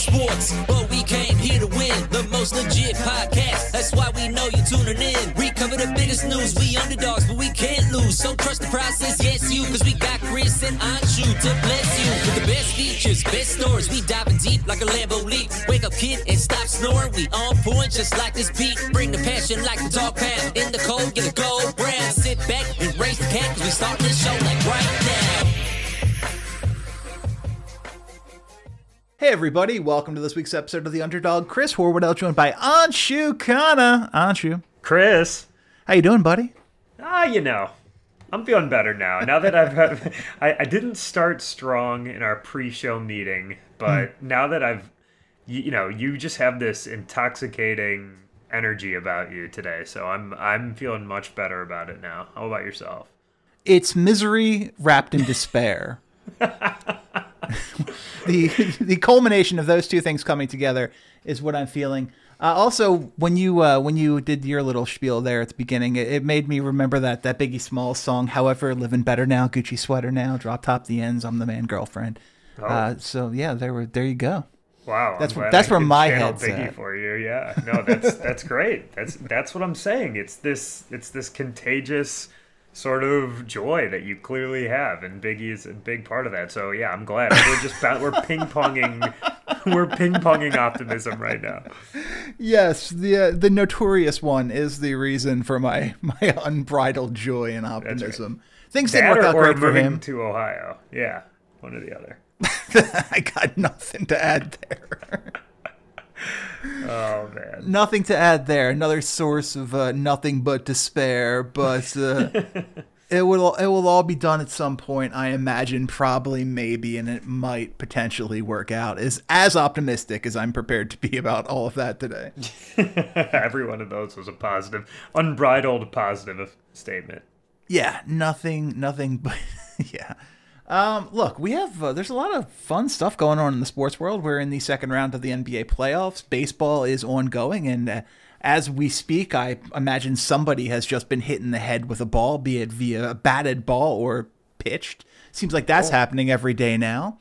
sports, but we came here to win. The most legit podcast, that's why we know you're tuning in. We cover the biggest news, we underdogs, but we can't lose. So trust the process, yes you, cause we got Chris and Anshu to bless you. With the best features, best stories, we diving deep like a Lambo leap. Wake up kid and stop snoring, we on point just like this beat. Bring the passion like the dog pound. In the cold, get a gold brown. Sit back and raise the cat, cause we start this show like right now. Hey everybody, welcome to this week's episode of The Underdog. Chris Horwedel joined by Anshu Khanna. Anshu, Chris. how you doing, buddy? Ah, you know, I'm feeling better now. Now that I've had, I, I didn't start strong in our pre-show meeting, but now that I've, you, you know, you just have this intoxicating energy about you today, so I'm I'm feeling much better about it now. How about yourself? It's misery wrapped in despair. the the culmination of those two things coming together is what I'm feeling. Uh, also, when you uh, when you did your little spiel there at the beginning, it, it made me remember that that Biggie Smalls song. However, living better now, Gucci sweater now, drop top the ends. I'm the man, girlfriend. Uh, so yeah, there were there you go. Wow, That's where- that's I where my head's Biggie at. for you. Yeah, no, that's that's great. That's that's what I'm saying. It's this it's this contagious sort of joy that you clearly have, and Biggie is a big part of that. So yeah, I'm glad we're just we're ping ponging we're ping ponging optimism right now. Yes, the uh, the notorious one is the reason for my my unbridled joy and optimism. Things didn't That work or, out great for him. to Ohio. Yeah, one or the other. I got nothing to add there. Oh man. nothing to add there. Another source of uh, nothing but despair. But uh, it will it will all be done at some point. I imagine, probably, maybe, and it might potentially work out. Is as optimistic as I'm prepared to be about all of that today. Every one of those was a positive, unbridled positive statement. Yeah, nothing, nothing but yeah. Um, look, we have uh, there's a lot of fun stuff going on in the sports world. We're in the second round of the NBA playoffs. Baseball is ongoing, and uh, as we speak, I imagine somebody has just been hit in the head with a ball, be it via a batted ball or pitched. Seems like that's happening every day now.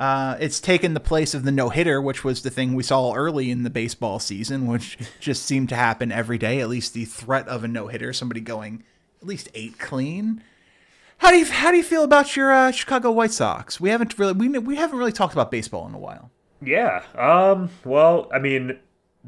Uh, it's taken the place of the no hitter, which was the thing we saw early in the baseball season, which just seemed to happen every day. At least the threat of a no hitter, somebody going at least eight clean. How do you how do you feel about your uh, Chicago White Sox? We haven't really we we haven't really talked about baseball in a while. Yeah. Um. Well, I mean,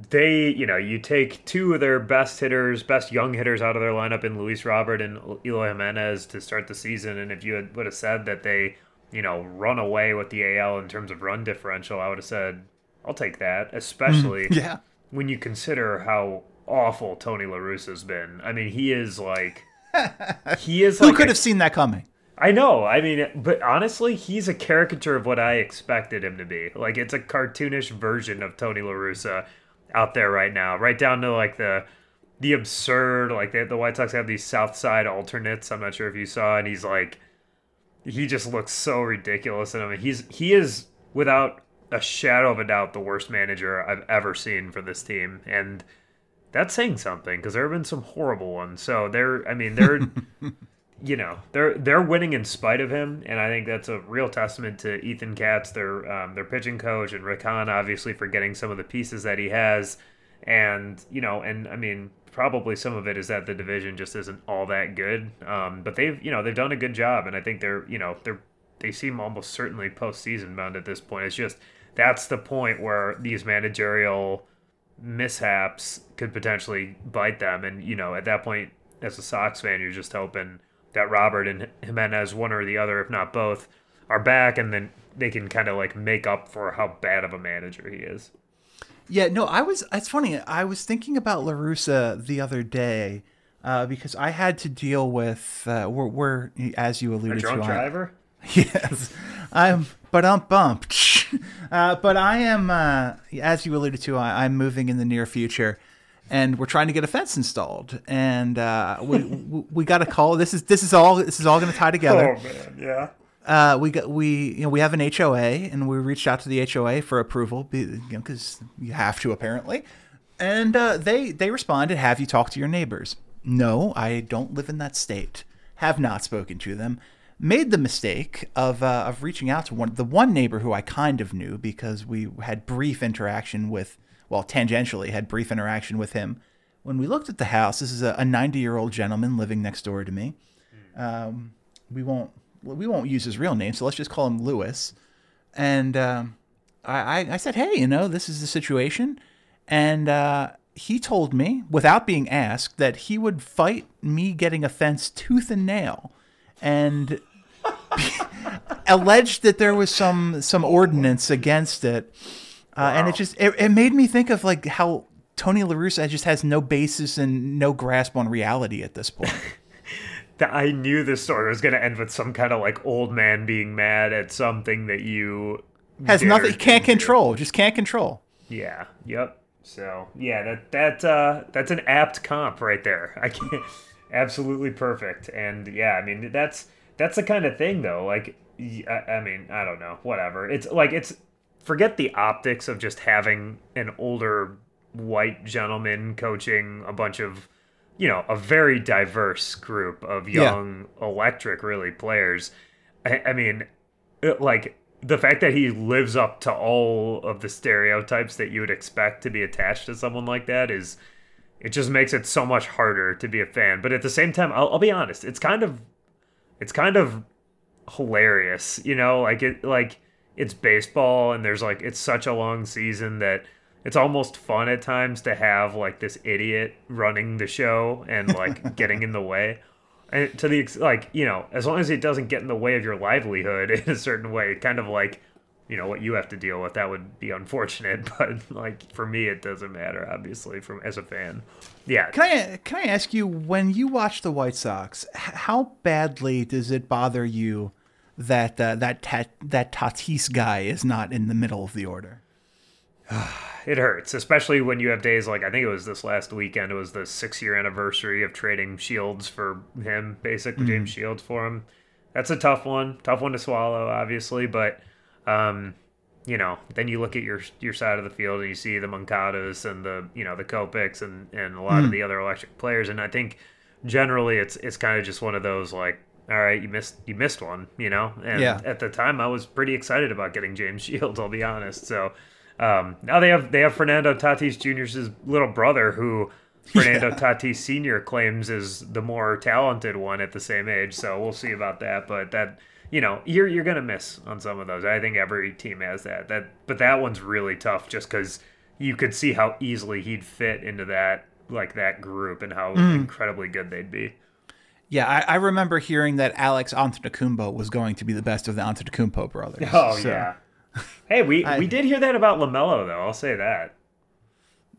they, you know, you take two of their best hitters, best young hitters out of their lineup in Luis Robert and Eloy Jimenez to start the season, and if you had, would have said that they, you know, run away with the AL in terms of run differential, I would have said, I'll take that, especially Yeah, when you consider how awful Tony La Russa's been. I mean, he is like. He is who like could a have seen that coming? I know. I mean, but honestly, he's a caricature of what I expected him to be. Like it's a cartoonish version of Tony La Russa out there right now, right down to like the the absurd. Like they, the White Sox have these South Side alternates. I'm not sure if you saw, and he's like, he just looks so ridiculous. And I mean, he's he is without a shadow of a doubt the worst manager I've ever seen for this team, and that's saying something because there have been some horrible ones. So they're, I mean, they're you know they're they're winning in spite of him, and I think that's a real testament to Ethan Katz, their um, their pitching coach, and Rick Hahn, obviously for getting some of the pieces that he has, and you know, and I mean probably some of it is that the division just isn't all that good, um, but they've you know they've done a good job, and I think they're you know they're they seem almost certainly postseason bound at this point. It's just that's the point where these managerial mishaps could potentially bite them. And, you know, at that point, as a Sox fan, you're just hoping that Robert and Jimenez, one or the other, if not both, are back and then they can kind of like make up for how bad of a manager he is. Yeah, no, I was. It's funny. I was thinking about La Russa the other day uh, because I had to deal with. Uh, we're, we're as you A alluded drunk to. I- driver? yes, I'm. But I'm bumped. Uh, but I am, uh, as you alluded to, I, I'm moving in the near future, and we're trying to get a fence installed. And uh, we, we we got a call. This is this is all this is all going to tie together. Oh, man. Yeah. uh, we got we you know we have an HOA and we reached out to the HOA for approval be- you know because you have to apparently, and uh, they they responded, "Have you talked to your neighbors?" No, I don't live in that state. Have not spoken to them. Made the mistake of uh, of reaching out to one the one neighbor who I kind of knew because we had brief interaction with well tangentially had brief interaction with him when we looked at the house. This is a 90 year old gentleman living next door to me. Um, we won't we won't use his real name, so let's just call him Lewis. And um, I, I said, hey, you know, this is the situation, and uh, he told me without being asked that he would fight me getting a fence tooth and nail, and alleged that there was some some ordinance against it, uh, wow. and it just it, it made me think of like how Tony La Russa just has no basis and no grasp on reality at this point. that I knew this story was going to end with some kind of like old man being mad at something that you has nothing can't control, just can't control. Yeah. Yep. So yeah, that that uh, that's an apt comp right there. I can't absolutely perfect. And yeah, I mean that's that's the kind of thing though. Like I, I mean I don't know, whatever. It's like it's forget the optics of just having an older white gentleman coaching a bunch of you know a very diverse group of young yeah. electric really players. I, I mean, it, like the fact that he lives up to all of the stereotypes that you would expect to be attached to someone like that is it just makes it so much harder to be a fan but at the same time I'll, I'll, be honest it's kind of it's kind of hilarious you know like it like it's baseball and there's like it's such a long season that it's almost fun at times to have like this idiot running the show and like getting in the way. And to the like you know as long as it doesn't get in the way of your livelihood in a certain way kind of like you know what you have to deal with that would be unfortunate but like for me it doesn't matter obviously from as a fan yeah can i can i ask you when you watch the white sox how badly does it bother you that uh, that tat, that tatis guy is not in the middle of the order it hurts, especially when you have days like I think it was this last weekend. It was the six year anniversary of trading Shields for him, basically mm-hmm. James Shields for him. That's a tough one, tough one to swallow, obviously. But um, you know, then you look at your your side of the field and you see the Moncados and the you know the Kopechs and and a lot mm-hmm. of mm. the other electric players, and I think generally it's it's kind of just one of those like all right, you missed you missed one, you know. And yeah. at the time, I was pretty excited about getting James Shields. I'll be honest. So um, now they have they have Fernando Tatis Jr.'s little brother, who Fernando yeah. Tatis Sr. claims is the more talented one at the same age. So we'll see about that. But that you know you're you're gonna miss on some of those. I think every team has that. That but that one's really tough just because you could see how easily he'd fit into that like that group and how mm. incredibly good they'd be. Yeah, I, I, remember hearing that Alex Antetokounmpo was going to be the best of the Antetokounmpo brothers. Oh so. yeah, hey, we I, we did hear that about Lamelo though. I'll say that.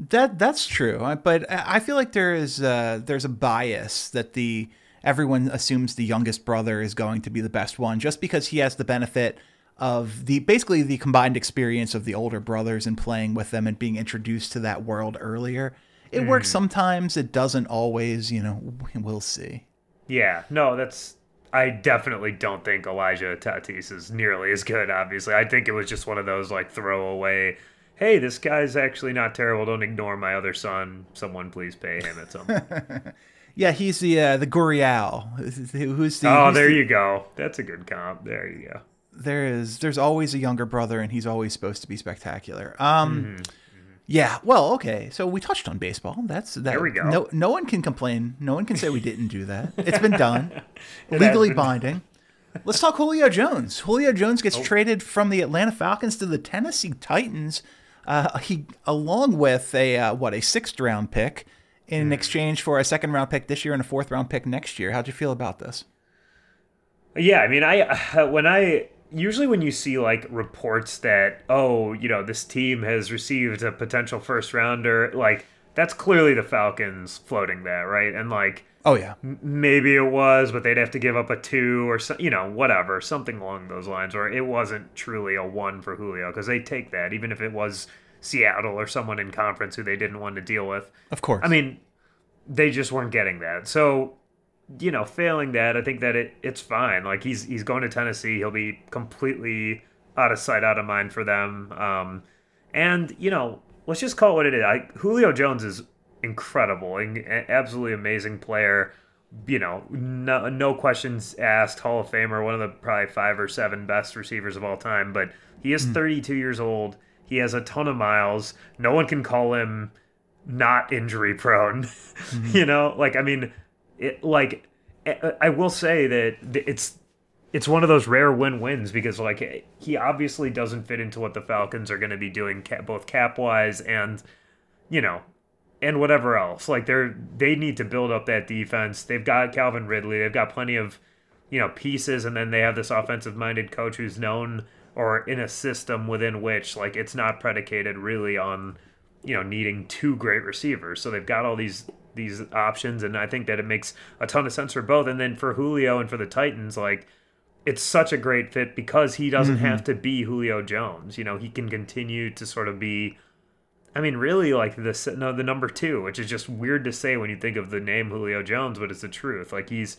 That that's true, but I feel like there is uh, there's a bias that the everyone assumes the youngest brother is going to be the best one just because he has the benefit of the basically the combined experience of the older brothers and playing with them and being introduced to that world earlier. It mm. works sometimes, it doesn't always, you know, we'll see. Yeah, no, that's I definitely don't think Elijah Tatis is nearly as good. Obviously, I think it was just one of those like throwaway. Hey, this guy's actually not terrible. Don't ignore my other son. Someone please pay him at some. yeah, he's the uh, the Gurriel. Who's the? Oh, who's there the, you go. That's a good comp. There you go. There is. There's always a younger brother, and he's always supposed to be spectacular. Um. Mm-hmm yeah, well, okay. So we touched on baseball. That's that. There we go. No, no one can complain. No one can say we didn't do that. It's been done, it legally been. binding. Let's talk Julio Jones. Julio Jones gets oh. traded from the Atlanta Falcons to the Tennessee Titans. Uh, he, along with a uh, what a sixth round pick, in exchange for a second round pick this year and a fourth round pick next year. How'd you feel about this? Yeah, I mean, I when I usually when you see like reports that oh you know this team has received a potential first rounder like that's clearly the falcons floating that right and like oh yeah m- maybe it was but they'd have to give up a two or so, you know whatever something along those lines or it wasn't truly a one for julio because they take that even if it was seattle or someone in conference who they didn't want to deal with of course i mean they just weren't getting that so you know, failing that, I think that it it's fine. Like he's he's going to Tennessee. He'll be completely out of sight, out of mind for them. Um, and you know, let's just call it what it is. I, Julio Jones is incredible and absolutely amazing player. you know, no, no questions asked, Hall of Famer, one of the probably five or seven best receivers of all time. But he is 32 years old. He has a ton of miles. No one can call him not injury prone. Mm-hmm. you know, like I mean, it like I will say that it's it's one of those rare win-wins because like he obviously doesn't fit into what the Falcons are going to be doing both cap-wise and you know and whatever else. Like they're they need to build up that defense. They've got Calvin Ridley. They've got plenty of you know pieces, and then they have this offensive-minded coach who's known or in a system within which like it's not predicated really on you know needing two great receivers. So they've got all these these options, and I think that it makes a ton of sense for both. And then for Julio and for the Titans, like it's such a great fit because he doesn't mm-hmm. have to be Julio Jones. You know, he can continue to sort of be. I mean, really, like the no, the number two, which is just weird to say when you think of the name Julio Jones, but it's the truth. Like he's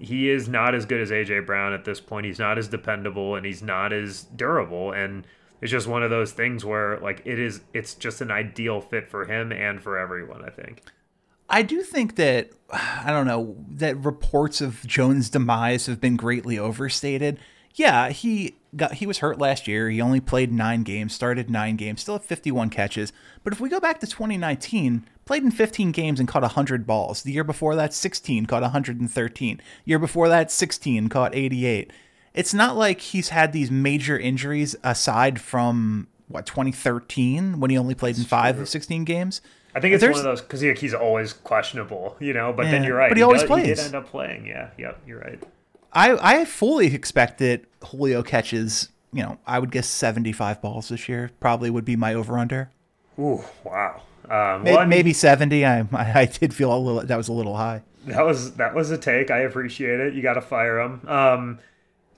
he is not as good as AJ Brown at this point. He's not as dependable and he's not as durable. And it's just one of those things where like it is. It's just an ideal fit for him and for everyone. I think. I do think that I don't know that reports of Jones' demise have been greatly overstated. Yeah, he got he was hurt last year. He only played 9 games, started 9 games, still had 51 catches. But if we go back to 2019, played in 15 games and caught 100 balls. The year before that 16 caught 113. Year before that 16 caught 88. It's not like he's had these major injuries aside from what 2013 when he only played in 5 of 16 games. I think it's one of those because he, he's always questionable, you know. But then you're right. but he always does- He did end up playing. Yeah. Yep. You're right. I I fully expect that Julio catches, you know, I would guess 75 balls this year. Probably would be my over under. Ooh. Wow. Um, Maybe, well, I mean, maybe 70. I, I did feel a little that was a little high. that was that was a take. I appreciate it. You got to fire him. Um,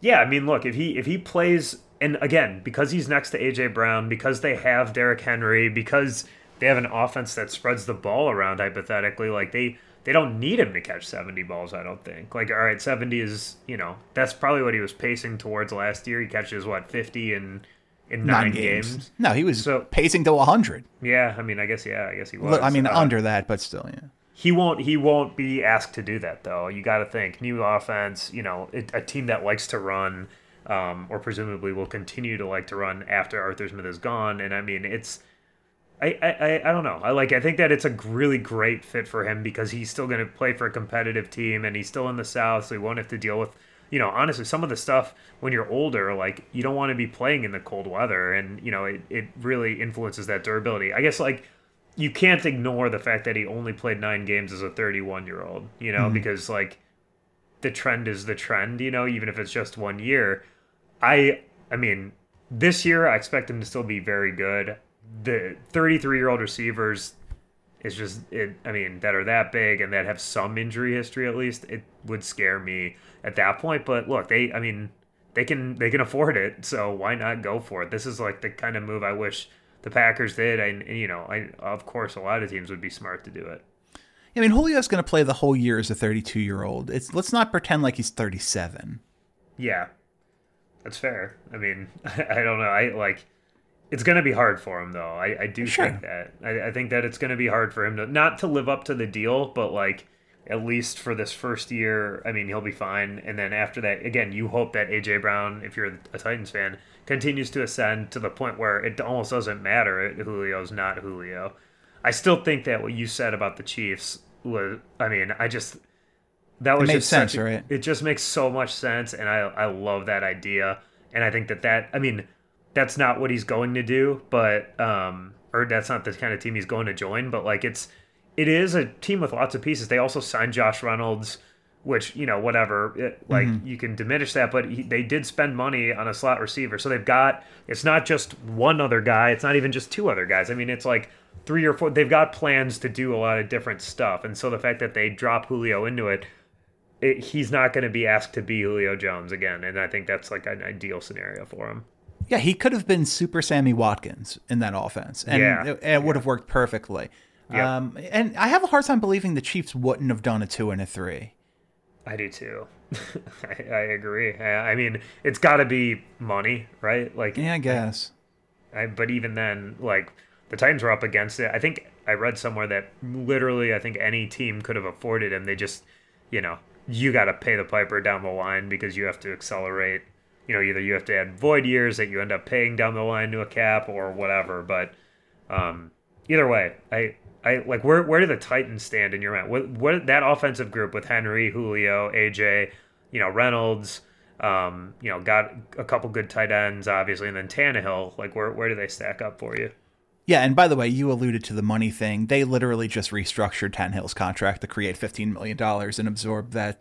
yeah, I mean, look if he if he plays, and again because he's next to AJ Brown, because they have Derrick Henry, because they have an offense that spreads the ball around. Hypothetically, like they they don't need him to catch seventy balls. I don't think. Like all right, seventy is you know that's probably what he was pacing towards last year. He catches what fifty in in nine, games. No, he was So- pacing to 100. Yeah, I mean, I guess yeah, I guess he was. I mean, Uh, under that, but still, yeah. he won't he won't be asked to do that though you got to think new offense you know it, a team that likes to run um, or presumably will continue to like to run after arthur smith is gone and i mean it's I, I, I- I don't know. I like. I think that it's a really great fit for him because he's still going to play for a competitive team, and he's still in the South, so he won't have to deal with, you know, honestly, some of the stuff when you're older, like you don't want to be playing in the cold weather, and you know, it, it really influences that durability. I guess like you can't ignore the fact that he only played nine games as a 31 year old, you know, mm-hmm. because like the trend is the trend, you know, even if it's just one year. I I mean, this year I expect him to still be very good. The 33 year old receivers is just it I mean, that are that big and that have some injury history at least, it would scare me at that point. But look, they I mean, they can they can afford it, so why not go for it? This is like the kind of move I wish the Packers did, and, you know, I of course a lot of teams would be smart to do it. I mean, Julio's going to play the whole year as a 32 year old. It's let's not pretend like he's 37. Yeah, that's fair. I mean, I don't know. I like. It's going to be hard for him, though. I, I do Sure. think that. I, I think that it's going to be hard for him to not to live up to the deal, but like at least for this first year, I mean, he'll be fine. And then after that, again, you hope that AJ Brown, if you're a Titans fan, continues to ascend to the point where it almost doesn't matter. Julio's not Julio. I still think that what you said about the Chiefs was. I mean, I just that was made just sense, a- right? It just makes so much sense, and I I love that idea, and I think that that I mean that's not what he's going to do, but um or that's not the kind of team he's going to join, but like it's it is a team with lots of pieces. They also signed Josh Reynolds, which you know whatever, it, like mm-hmm. you can diminish that, but he, they did spend money on a slot receiver, so they've got it's not just one other guy, it's not even just two other guys. I mean, it's like three or four. They've got plans to do a lot of different stuff, and so the fact that they drop Julio into it it, he's not going to be asked to be Julio Jones again, and I think that's like an ideal scenario for him. Yeah, he could have been Super Sammy Watkins in that offense, and Yeah. it, it would have worked perfectly. Yep. Um, and I have a hard time believing the Chiefs wouldn't have done a two and a three. I do too. I, I agree. I, I mean, it's got to be money, right? Like, Yeah, I guess. I, but even then, like the Titans were up against it. I think I read somewhere that literally, I think any team could have afforded him. They just, you know, you got to pay the piper down the line because you have to accelerate. You know, either you have to add void years that you end up paying down the line to a cap or whatever. But um, either way, I I like where where do the Titans stand in your mind? What what that offensive group with Henry, Julio, AJ, you know Reynolds, um, you know got a couple good tight ends obviously, and then Tannehill. Like where where do they stack up for you? Yeah, and by the way, you alluded to the money thing. They literally just restructured Tannehill's contract to create fifteen million dollars and absorb that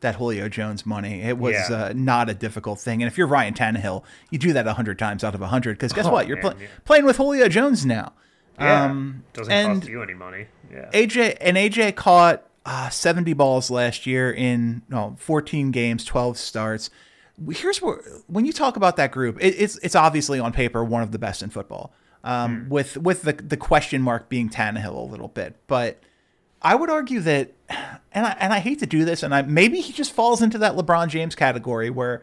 that Julio Jones money. It was Yeah. uh, not a difficult thing. And if you're Ryan Tannehill, you do that hundred times out of hundred. Because guess Oh, what? You're man, pl- yeah. playing with Julio Jones now. Yeah, Um, doesn't and cost you any money. Yeah, AJ and AJ caught uh, 70 balls last year in no, 14 games, 12 starts. Here's where when you talk about that group, it, it's it's obviously on paper one of the best in football. Um, with with the the question mark being Tannehill a little bit, but I would argue that, and I and I hate to do this, and I maybe he just falls into that LeBron James category where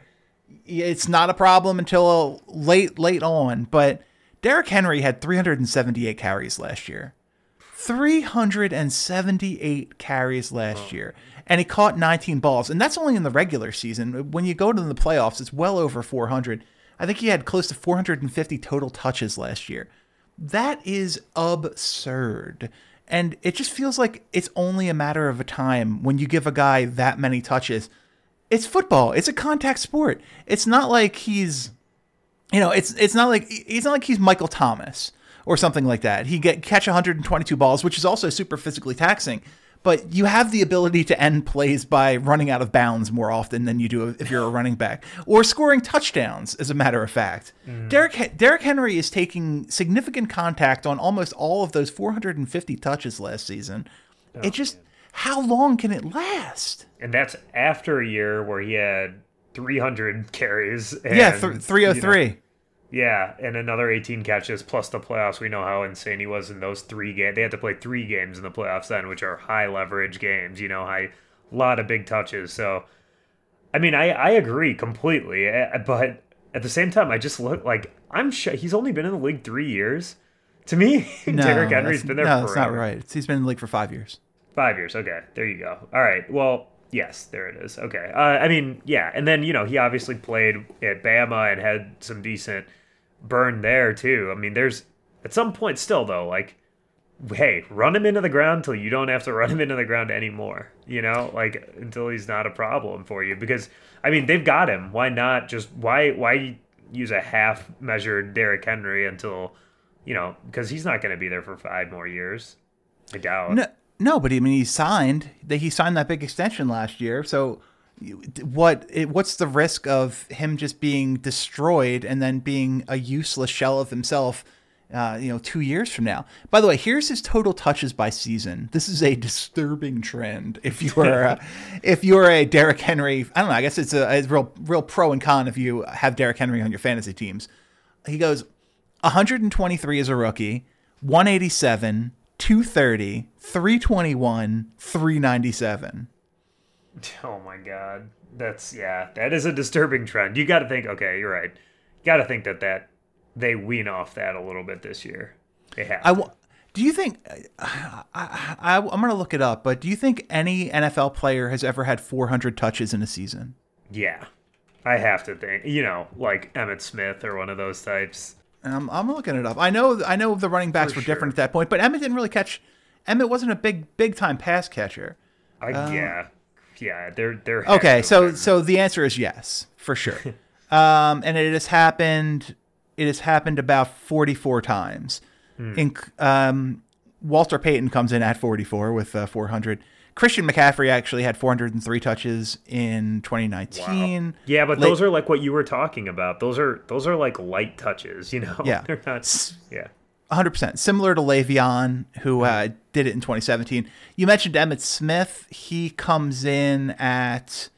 it's not a problem until late late on. But Derrick Henry had 378 carries last year. 378 carries last year. And he caught 19 balls. And that's only in the regular season. When you go to the playoffs, it's well over 400. I think he had close to 450 total touches last year. That is absurd. And it just feels like it's only a matter of a time when you give a guy that many touches. It's football. It's a contact sport. It's not like he's you know, it's it's not like it's not like he's Michael Thomas or something like that. He get catch 122 balls, which is also super physically taxing. But you have the ability to end plays by running out of bounds more often than you do if you're a running back, or scoring touchdowns. As a matter of fact, mm. Derrick Derrick Henry is taking significant contact on almost all of those 450 touches last season. Oh, it just how long can it last? and that's after a year where he had 300 carries. And, yeah, th- you know, 303. Yeah, and another 18 catches plus the playoffs. We know how insane he was in those three games. They had to play three games in the playoffs then, which are high leverage games. You know, high lot of big touches. So, I mean, I I agree completely, eh, but at the same time, I just look like I'm sure he's only been in the league three years. To me, No, Derrick Henry's been there No, forever. that's not right. He's been in the league for five years. Five years. Okay, there you go. All right. Well, yes, there it is. Okay. Uh, I mean, yeah, and then you know he obviously played at Bama and had some decent burn there too. I mean, there's at some point still though, like, hey, run him into the ground till you don't have to run him into the ground anymore. You know, like until he's not a problem for you. Because I mean, they've got him. Why not just why why use a half measured Derrick Henry until you know because he's not going to be there for five more years. I doubt. No, no, but I mean, he signed. That he signed that big extension last year. So, what? It, what's the risk of him just being destroyed and then being a useless shell of himself? Uh, you know, two years from now. By the way, here's his total touches by season. This is a disturbing trend. If you are, uh, if you're a Derrick Henry, I don't know. I guess it's a, a real, real pro and con if you have Derrick Henry on your fantasy teams. He goes 123 as a rookie, 187, 230, 321, 397. Oh my god. That's yeah, that is a disturbing trend. You got to think, okay, you're right. You got to think that that they wean off that a little bit this year. They have. I do you think I, I, I'm going to look it up, but do you think any NFL player has ever had 400 touches in a season? yeah. I have to think, you know, like Emmitt Smith or one of those types. Um, I'm looking it up. I know I know the running backs For were different at that point, but Emmitt didn't really catch. Emmitt wasn't a big big time pass catcher. I yeah. Yeah, they're they're Okay, so so the answer is yes, for sure. um, and it has happened. It has happened about forty-four times. In um, Walter Payton comes in at forty-four with uh, four hundred. Christian McCaffrey actually had four hundred and three touches in twenty nineteen. Yeah, but Late- those are like what you were talking about. Those are those are like light touches, you know. Yeah. they're not. Yeah, 100%. Similar to Le'Veon, who uh, did it in 2017. You mentioned Emmitt Smith. He comes in at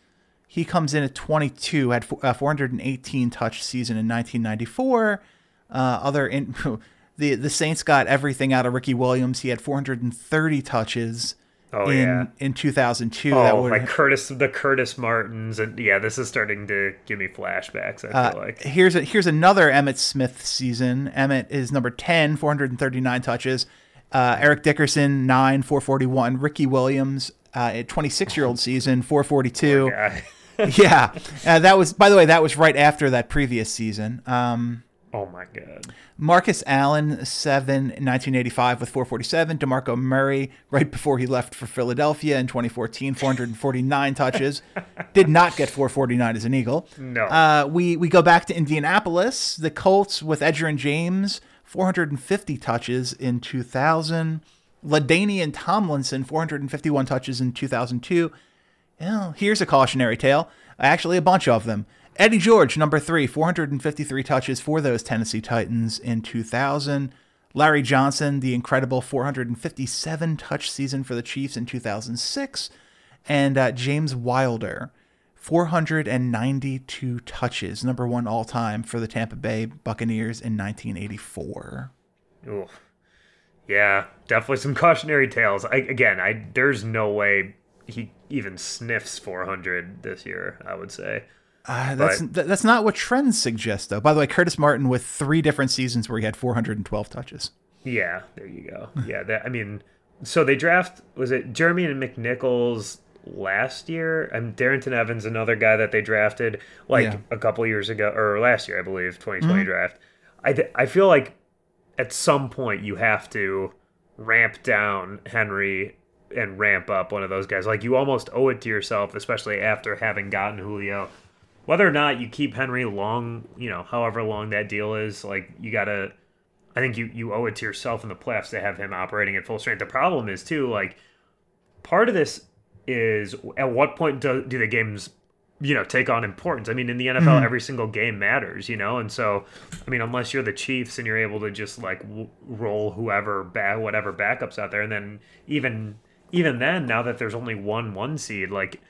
he comes in at 22, had fo- uh, 418 touch season in 1994. Uh, other in the the Saints got everything out of Ricky Williams. He had 430 touches Oh, in yeah. in 2002. Oh, like Curtis, the Curtis Martins, and yeah, this is starting to give me flashbacks. I Uh, feel like. here's a, here's another Emmitt Smith season. Emmitt is number 10, 439 touches. Uh, Eric Dickerson, 9, 441. Ricky Williams, uh, 26 year old season, 442. Yeah. yeah, uh, that was. By the way, that was right after that previous season. Um, Oh my god. Marcus Allen, 7 1985 with 447. DeMarco Murray, right before he left for Philadelphia in 2014, 449 touches. Did not get 449 as an Eagle. No. Uh, we, we go back to Indianapolis. The Colts with Edgerrin James, 450 touches in 2000. LaDainian Tomlinson, 451 touches in 2002. Well, here's a cautionary tale. Actually, a bunch of them. Eddie George, number three, 453 touches for those Tennessee Titans in 2000. Larry Johnson, the incredible 457 touch season for the Chiefs in 2006. And uh, James Wilder, 492 touches, number one all time for the Tampa Bay Buccaneers in 1984. Oof. Yeah, definitely some cautionary tales. I, again, I there's no way he even sniffs 400 this year. I would say. Uh, that's But- that's not what trends suggest, though. By the way, Curtis Martin with three different seasons where he had 412 touches. Yeah, there you go. Yeah, that I mean, so they draft was it Jeremy and McNichols last year? And Darrynton Evans, another guy that they drafted like Yeah. a couple years ago or last year, I believe, 2020 mm-hmm. draft. I th- I feel like at some point you have to ramp down Henry and ramp up one of those guys. Like you almost owe it to yourself, especially after having gotten Julio. Whether or not you keep Henry long, you know, however long that deal is, like you gotta I think you, you owe it to yourself in the playoffs to have him operating at full strength. The problem is too, like part of this is at what point do, do the games, you know, take on importance? I mean, in the NFL, mm-hmm. every single game matters, you know, and so I mean, unless you're the Chiefs and you're able to just like w- roll whoever back whatever backups out there, and then even even then, now that there's only one one seed, like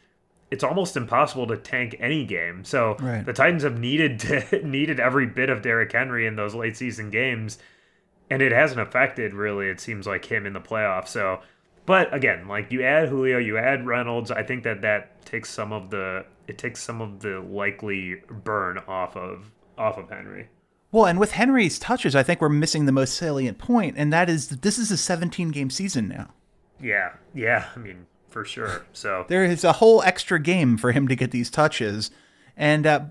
it's almost impossible to tank any game. So Right. the Titans have needed to, needed every bit of Derrick Henry in those late season games, and it hasn't affected really. It seems like him in the playoffs. So, but again, like you add Julio, you add Reynolds. I think that that takes some of the it takes some of the likely burn off of off of Henry. Well, and with Henry's touches, I think we're missing the most salient point, and that is that this is a 17 game season now. Yeah, yeah. I mean, for sure. So There is a whole extra game for him to get these touches, and uh,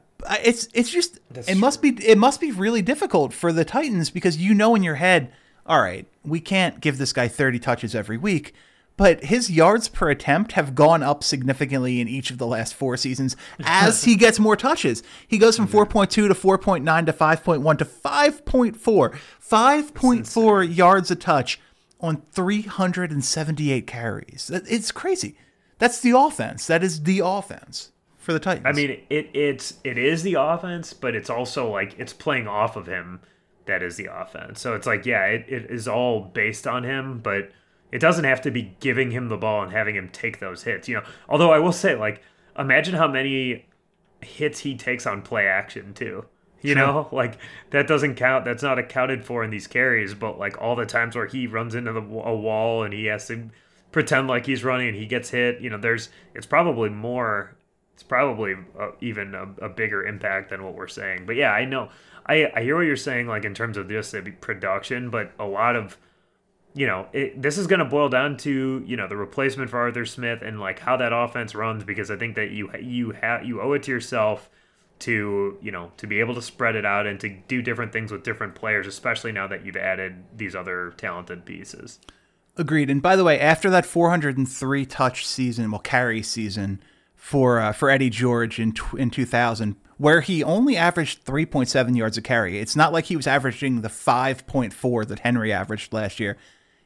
it's it's just That's it must be it must be really difficult for the Titans because you know in your head, all right, we can't give this guy 30 touches every week. But his yards per attempt have gone up significantly in each of the last four seasons as he gets more touches. He goes from 4.2 to 4.9 to 5.1 to 5.4. 5.4 yards a touch on 378 carries. It's crazy. That's the offense. That is the offense for the Titans. I mean, it it's it is the offense, but it's also like it's playing off of him. That is the offense. So it's like, yeah, it, it is all based on him, but it doesn't have to be giving him the ball and having him take those hits. You know, although I will say, like, imagine how many hits he takes on play action too. You know, like that doesn't count. That's not accounted for in these carries. But like all the times where he runs into the, a wall and he has to pretend like he's running and he gets hit. You know, there's it's probably more. It's probably uh even a, a bigger impact than what we're saying. But yeah, I know. I I hear what you're saying, like in terms of just the production, but a lot of you know, it, this is going to boil down to you know the replacement for Arthur Smith and like how that offense runs because I think that you you have you owe it to yourself to you know to be able to spread it out and to do different things with different players, especially now that you've added these other talented pieces. Agreed. And by the way, after that 403 touch season, well, carry season for uh, for Eddie George in in 2000, where he only averaged 3.7 yards a carry. It's not like he was averaging the 5.4 that Henry averaged last year.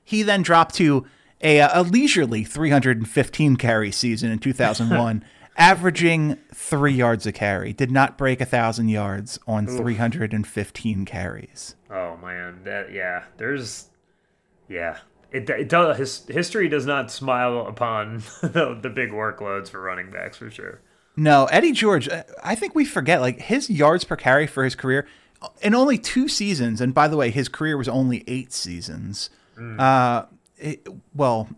He then dropped to a, uh, a leisurely 315 carry season in 2001, averaging three yards a carry. Did not break a thousand yards on 315 carries. Oh man, that yeah, there's yeah. It, it does his history does not smile upon the, the big workloads for running backs for sure. No, Eddie George, uh, I think we forget like his yards per carry for his career in only two seasons. And by the way, his career was only eight seasons. Uh, it, well,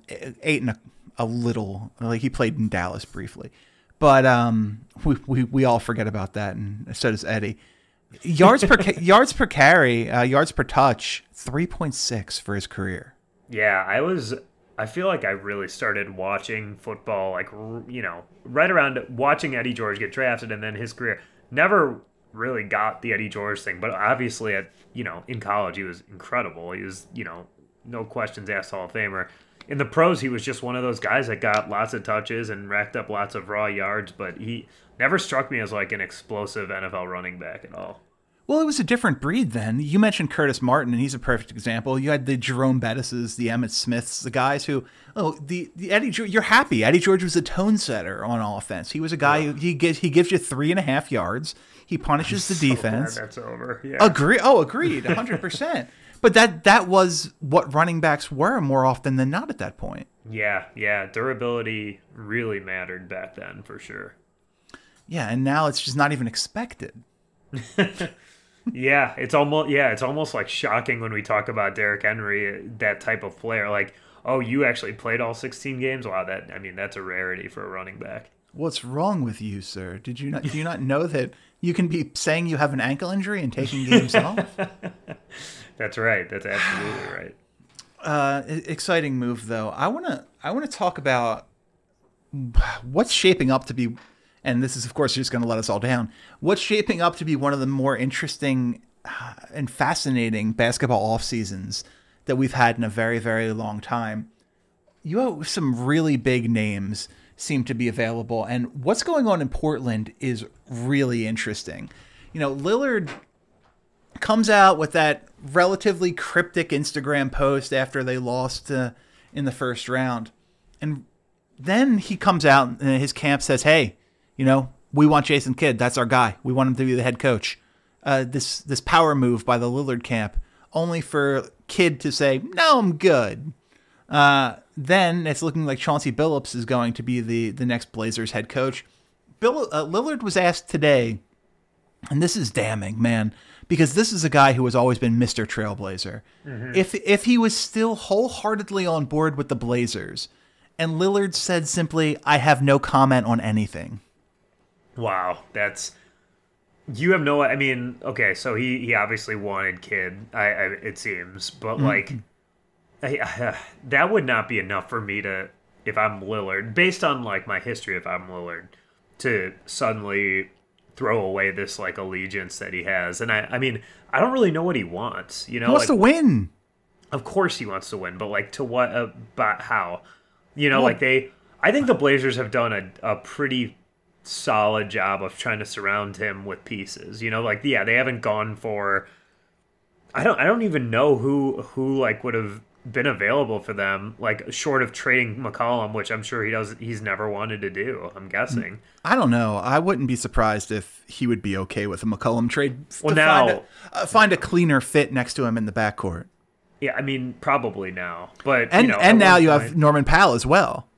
eight and a, a little. Like he played in Dallas briefly, but um, we, we we all forget about that, and so does Eddie. Yards per ca- yards per carry, uh, yards per touch, three point six for his career. Yeah, I was I feel like I really started watching football, like, you know, right around watching Eddie George get drafted and then his career. Never really got the Eddie George thing, but obviously at, you know, in college, he was incredible. He was, you know, no questions asked Hall of Famer. In the pros, he was just one of those guys that got lots of touches and racked up lots of raw yards, but he never struck me as like an explosive NFL running back at all. Well, it was a different breed then. You mentioned Curtis Martin, and he's a perfect example. You had the Jerome Bettises, the Emmitt Smiths, the guys who, oh, the, the Eddie. You're happy. Eddie George was a tone setter on offense. He was a guy who he gives he gives you three and a half yards. He punishes the defense. that's over. Yeah. Agree. Oh, agreed, hundred percent. But that that was what running backs were more often than not at that point. Yeah, yeah. Durability really mattered back then for sure. Yeah, and now it's just not even expected. yeah, it's almost yeah, it's almost like shocking when we talk about Derrick Henry, that type of player. Like, oh, you actually played all 16 games? Wow, that I mean, that's a rarity for a running back. What's wrong with you, sir? Did you not do you not know that you can be saying you have an ankle injury and taking games off? That's right. That's absolutely right. Uh, exciting move though. I want to I want to talk about what's shaping up to be and this is of course just going to let us all down. What's shaping up to be one of the more interesting uh, and fascinating basketball off seasons that we've had in a very very long time. You have some really big names seem to be available and what's going on in Portland is really interesting. You know, Lillard comes out with that relatively cryptic Instagram post after they lost uh, in the first round. And then he comes out and his camp says, "Hey, you know, we want Jason Kidd. That's our guy. We want him to be the head coach." Uh, this this power move by the Lillard camp, only for Kidd to say, "No, I'm good." Uh, then it's looking like Chauncey Billups is going to be the the next Blazers head coach. Bill uh, Lillard was asked today, and this is damning, man because this is a guy who has always been Mr. Trailblazer. Mm-hmm. If if he was still wholeheartedly on board with the Blazers, and Lillard said simply, "I have no comment on anything." Wow, that's you have no. I mean, okay, so he he obviously wanted Kidd. I, I it seems, but mm-hmm. like, I, uh, that would not be enough for me to if I'm Lillard, based on like my history. If I'm Lillard, to suddenly throw away this like allegiance that he has. And I, I mean, I don't really know what he wants. You know, he wants like, to win. Of course, he wants to win, but like to what? About uh, how? You know, well, like they. I think the Blazers have done a, a pretty solid job of trying to surround him with pieces. You know, like yeah, they haven't gone for. I don't. I don't even know who who like would have been available for them, like short of trading McCollum, which I'm sure he does. He's never wanted to do. I'm guessing. I don't know. I wouldn't be surprised if he would be okay with a McCollum trade. Well, now find a, uh, find a, cleaner fit next to him in the backcourt. Yeah, I mean probably now, but and you know, and now you point, have Norman Powell as well.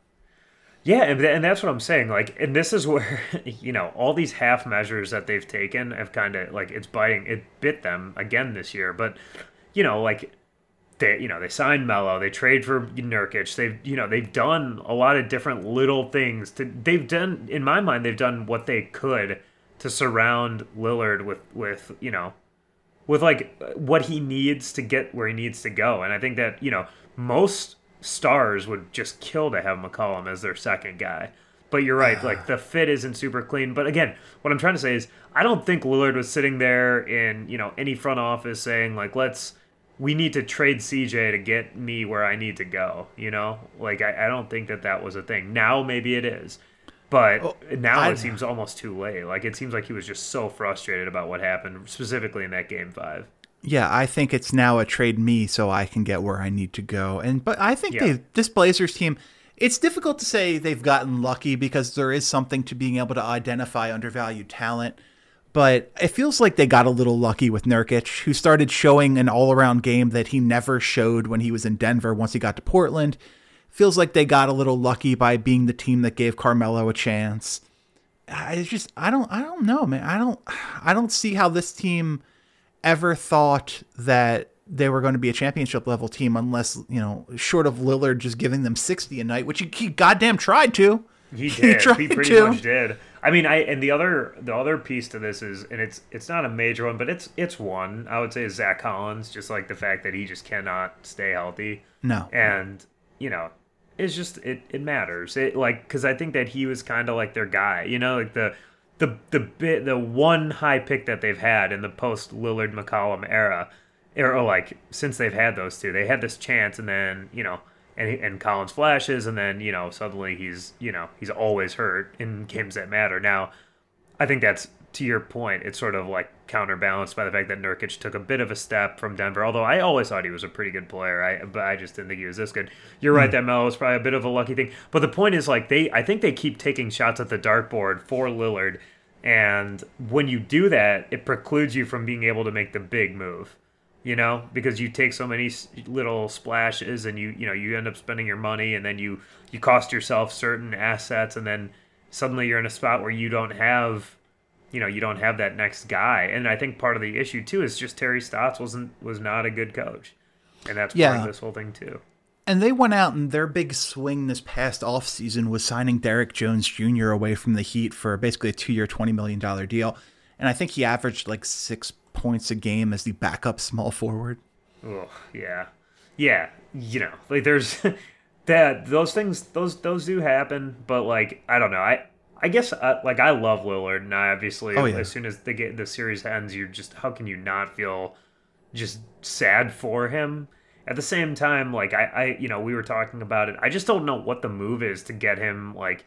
Yeah, and, and that's what I'm saying. Like, and this is where you know all these half measures that they've taken have kind of like it's biting. It bit them again this year, but you know, like they you know they signed Melo, they trade for Nurkic. They've you know they've done a lot of different little things. To, they've done in my mind they've done what they could to surround Lillard with with you know with like what he needs to get where he needs to go. And I think that you know most stars would just kill to have McCollum as their second guy. But you're right, like the fit isn't super clean. But again, what I'm trying to say is I don't think Lillard was sitting there in, you know, any front office saying like let's we need to trade CJ to get me where I need to go. You know, like I, I don't think that that was a thing. Now maybe it is, but well, now I, it seems almost too late. Like it seems like he was just so frustrated about what happened, specifically in that game five. Yeah, I think it's now a trade me so I can get where I need to go. And but I think yeah. they this Blazers team. It's difficult to say they've gotten lucky because there is something to being able to identify undervalued talent but it feels like they got a little lucky with Nurkic, who started showing an all around game that he never showed when he was in Denver once he got to Portland. Feels like they got a little lucky by being the team that gave Carmelo a chance. I just I don't I don't know, man. I don't I don't see how this team ever thought that they were going to be a championship level team unless, you know, short of Lillard just giving them 60 a night, which he, he goddamn tried to. He did. he, he pretty to. much did. I mean, I and the other the other piece to this is, and it's it's not a major one, but it's it's one. I would say is Zach Collins, just like the fact that he just cannot stay healthy. No, and you know it's just it, it matters. It like because I think that he was kind of like their guy. You know, like the the the bit the one high pick that they've had in the post Lillard McCollum era, or like since they've had those two, they had this chance, and then you know. And, and Collins flashes, and then you know suddenly he's you know he's always hurt in games that matter. Now, I think that's to your point. It's sort of like counterbalanced by the fact that Nurkic took a bit of a step from Denver. Although I always thought he was a pretty good player, I but I just didn't think he was this good. You're right hmm. that Melo was probably a bit of a lucky thing. But the point is, like they, I think they keep taking shots at the dartboard for Lillard, and when you do that, it precludes you from being able to make the big move. You know, because you take so many little splashes, and you you know you end up spending your money, and then you you cost yourself certain assets, and then suddenly you're in a spot where you don't have you know you don't have that next guy and i think part of the issue too is just terry stotts wasn't was not a good coach and that's part Yeah. of this whole thing too And they went out and their big swing this past offseason was signing Derrick Jones Jr. away from the Heat for basically a two year, $20 million deal. And I think he averaged like six points a game as the backup small forward. oh yeah yeah you know like there's that those things those those do happen but like i don't know i I guess uh, like I love Lillard, and I obviously Oh, yeah. as soon as the get the series ends, you're just how can you not feel just sad for him? At the same time, like I, I you know we were talking about it. I just don't know what the move is to get him like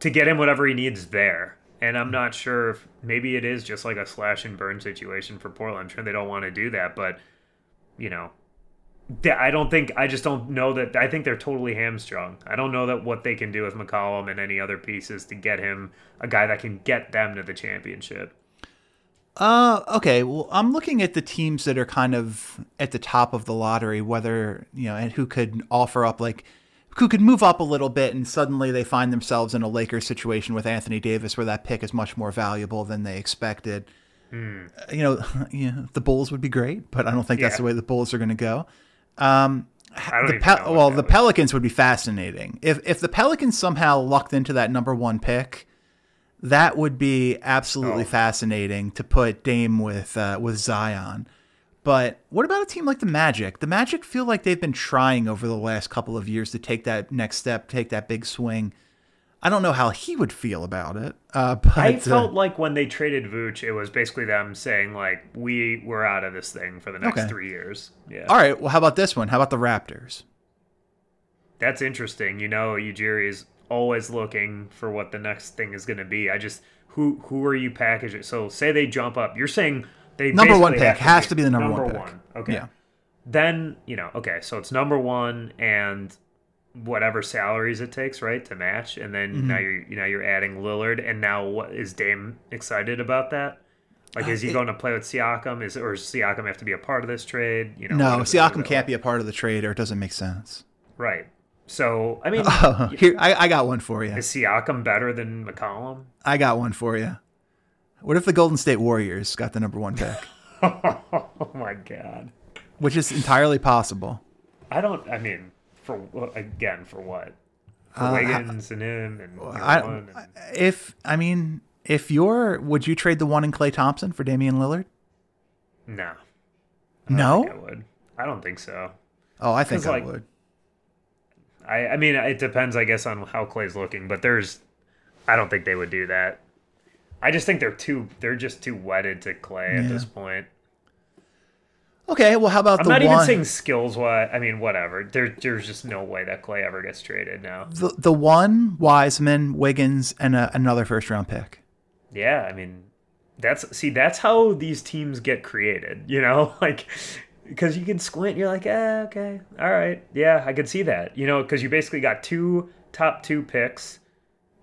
to get him whatever he needs there. And I'm not sure if maybe it is just like a slash and burn situation for Portland. I'm sure they don't want to do that, but you know, I don't think I just don't know that. I think they're totally hamstrung. I don't know that what they can do with McCollum and any other pieces to get him a guy that can get them to the championship. Uh, okay. Well, I'm looking at the teams that are kind of at the top of the lottery, whether, you know, and who could offer up like, who could move up a little bit and suddenly they find themselves in a Lakers situation with Anthony Davis where that pick is much more valuable than they expected. Uh, You know, yeah, the Bulls would be great, but I don't think that's the way the Bulls are going to go. Um, the Pel- well, the Pelicans would be fascinating. If if the Pelicans somehow lucked into that number one pick, that would be absolutely Oh. fascinating to put Dame with uh, with Zion. But what about a team like the Magic? The Magic feel like they've been trying over the last couple of years to take that next step, take that big swing. I don't know how he would feel about it. Uh, but I uh, felt like when they traded Vooch, it was basically them saying like, "We we're out of this thing for the next Okay. three years." Yeah, all right. Well, how about this one? How about the Raptors? that's interesting. You know, Ujiri is always looking for what the next thing is going to be. I just who who are you packaging? So say they jump up. You're saying they Number one pick have has to be the number one pick. Okay. Yeah. Then you know. Okay, so it's number one and whatever salaries it takes, right, to match, and then Mm-hmm. now you're you know you're adding Lillard, and now what is Dame excited about that? Like, is he Uh, going to play with Siakam? Is or does Siakam have to be a part of this trade? You know, No, Siakam can't be a part of the trade, or it doesn't make sense. right. So I mean, Here, I, I got one for you. is Siakam better than McCollum? I got one for you. What if the Golden State Warriors got the number one pick, oh my god. which is entirely possible? I don't. I mean, for again, for what? For Uh, Wiggins and him and I, and, if I mean, if you're, would you trade the one in Klay Thompson for Damian Lillard? no. I No. think I would. I don't think so. Oh, I think I like, would. I, I mean, it depends, I guess, on how Klay's looking, but there's, I don't think they would do that. I just think they're too, they're just too wedded to Klay at this point. Okay, well, how about I'm the not one? even saying skills wise. I mean, whatever. There, there's just no way that Klay ever gets traded now. the, the one Wiseman, Wiggins, and a, another first round pick. Yeah, I mean, that's see, that's how these teams get created. You know, like because you can squint, you're like, eh, okay, all right, yeah, I could see that. You know, because you basically got two top two picks,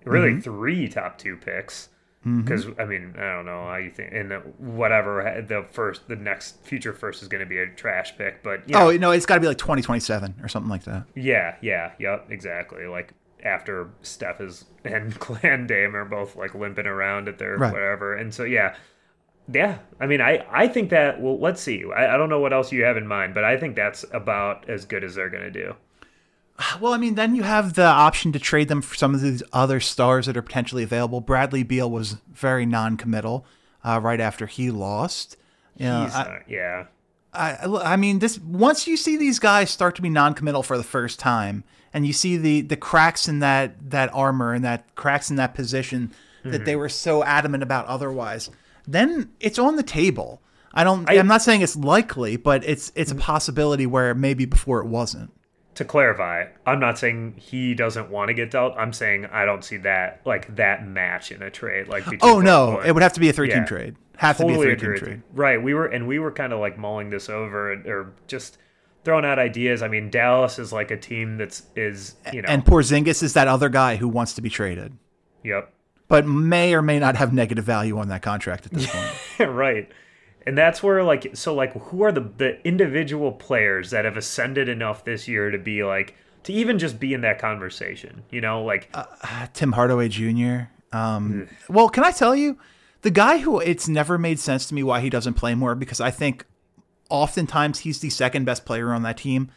really Mm-hmm. three top two picks. Because I mean, I don't know how you think, and the- whatever the first, the next future first is going to be a trash pick, but you know, Oh no, it's got to be like twenty twenty seven or something like that. yeah, yeah, yep, exactly. Like after Steph is and Clan Dame are both like limping around at their Right. whatever, and so yeah, yeah. I mean, I I think that well, let's see. I, I don't know what else you have in mind, but I think that's about as good as they're gonna do. Well, I mean, then you have the option to trade them for some of these other stars that are potentially available. Bradley Beal was very non-committal uh, right after he lost. You know, I, not- yeah, I, I mean, this once you see these guys start to be non-committal for the first time, and you see the the cracks in that that armor and that cracks in that position that they were so adamant about otherwise, then it's on the table. I don't. I, am not saying it's likely, but it's it's a mm. possibility where maybe before it wasn't. To clarify, I'm not saying he doesn't want to get dealt. I'm saying I don't see that like that match in a trade. Like between Oh no, it would have to be a three-team Yeah. trade. Have totally to be a three-team trade. Right. We were and we were kind of like mulling this over or just throwing out ideas. I mean, Dallas is like a team that's is you know And Porzingis is that other guy who wants to be traded, yep but may or may not have negative value on that contract at this point. right. And that's where like so like who are the the individual players that have ascended enough this year to be like to even just be in that conversation, you know, like Tim Hardaway Jr. Um, well, can I tell you, the guy who it's never made sense to me why he doesn't play more because I think oftentimes he's the second best player on that team.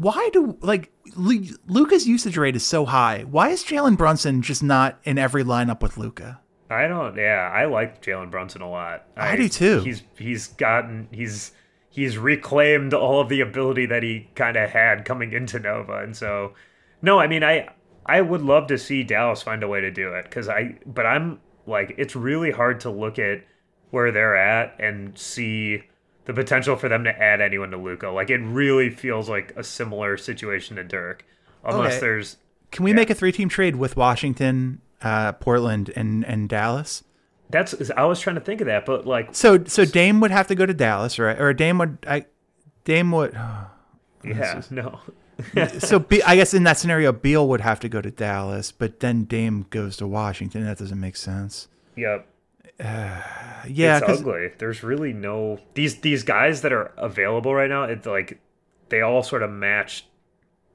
Why do like Lu- Luka's usage rate is so high? Why is Jalen Brunson just not in every lineup with Luka? I don't. Yeah, I like Jalen Brunson a lot. I do too. He's he's gotten he's he's reclaimed all of the ability that he kind of had coming into Nova, and so no, I mean I I would love to see Dallas find a way to do it because I but I'm like it's really hard to look at where they're at and see the potential for them to add anyone to Luka. Like it really feels like a similar situation to Dirk, unless Okay. there's Can we make a three-team trade with Washington, uh, Portland, and and Dallas? that's I was trying to think of that, but like So so Dame would have to go to Dallas, right? Or Dame would I Dame would yeah no. so Be- I guess in that scenario Beal would have to go to Dallas, but then Dame goes to Washington. That doesn't make sense. Yep. Yeah, it's ugly. There's really no these these guys that are available right now. It's like they all sort of match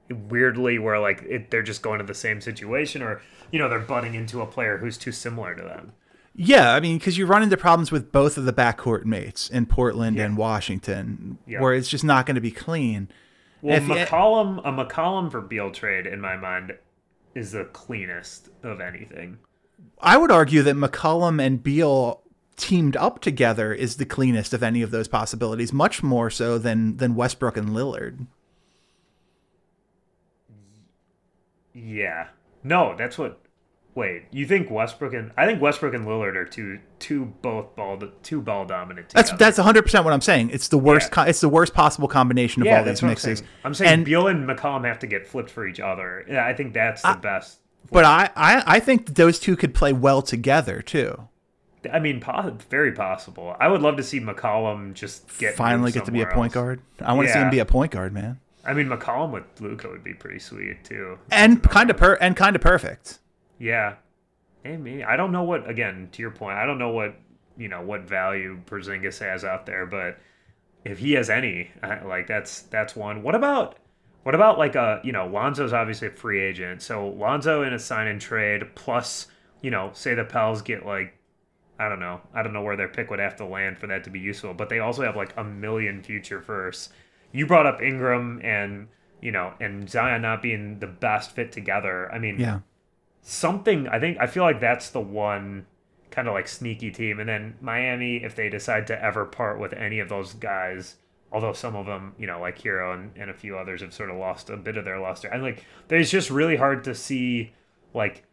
weirdly, where like it, they're just going to the same situation, or you know they're butting into a player who's too similar to them. yeah, I mean, because you run into problems with both of the backcourt mates in Portland and Washington, Yeah. where it's just not going to be clean. Well, If McCollum a McCollum for Beal trade in my mind is the cleanest of anything. I would argue that McCollum and Beal teamed up together is the cleanest of any of those possibilities, much more so than than Westbrook and Lillard. Yeah. No, that's what. Wait, you think Westbrook and I think Westbrook and Lillard are two two both ball two ball dominant. That's together. that's 100 percent what I'm saying. It's the worst. Yeah. It's the worst possible combination of yeah, all these mixes. I'm saying. I'm saying And- Beal and McCollum have to get flipped for each other. Yeah, I think that's the best. But I, I, I think those two could play well together too. I mean, very possible. I would love to see McCollum just get Finally get to be a point else. guard. I want to see him be a point guard, man. I mean, McCollum with Luka would be pretty sweet too. And kind of per and kind of perfect. Yeah. Hey, me. I don't know what. Again, to your point, I don't know what you know what value Porzingis has out there, but if he has any, like that's that's one. What about what about like a you know Lonzo's obviously a free agent, so Lonzo in a sign and trade plus you know say the Pels get like I don't know I don't know where their pick would have to land for that to be useful, but they also have like a million future firsts. You brought up Ingram and you know and Zion not being the best fit together. I mean, Yeah. something I think I feel like that's the one kind of like sneaky team and then Miami if they decide to ever part with any of those guys although some of them you know like Herro and, and a few others have sort of lost a bit of their luster. And like there's just really hard to see like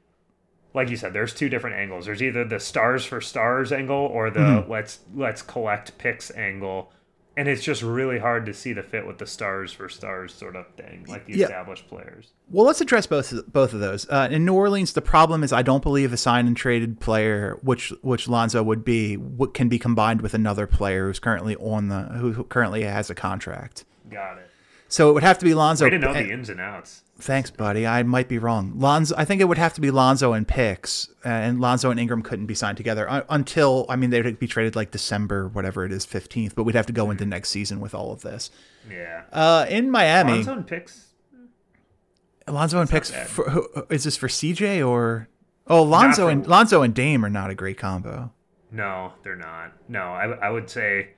like you said there's two different angles. There's either the stars for stars angle or the mm-hmm. let's let's collect picks angle and it's just really hard to see the fit with the stars for stars sort of thing like the Yeah. established players Well, let's address both both of those. Uh, in New Orleans, the problem is I don't believe a signed and traded player, which which Lonzo would be, what can be combined with another player who's currently on the who who currently has a contract. got it So it would have to be Lonzo. I didn't know and- the ins and outs Thanks, buddy. I might be wrong. Lonzo, I think it would have to be Lonzo and picks, uh, and Lonzo and Ingram couldn't be signed together uh, until I mean they would be traded like December, whatever it is, fifteenth. But we'd have to go into next season with all of this. yeah Uh, in Miami, Lonzo and picks. Lonzo and picks. For, who, is this for CJ or? Oh, Lonzo for- and Lonzo and Dame are not a great combo. No, they're not. No, I, I would say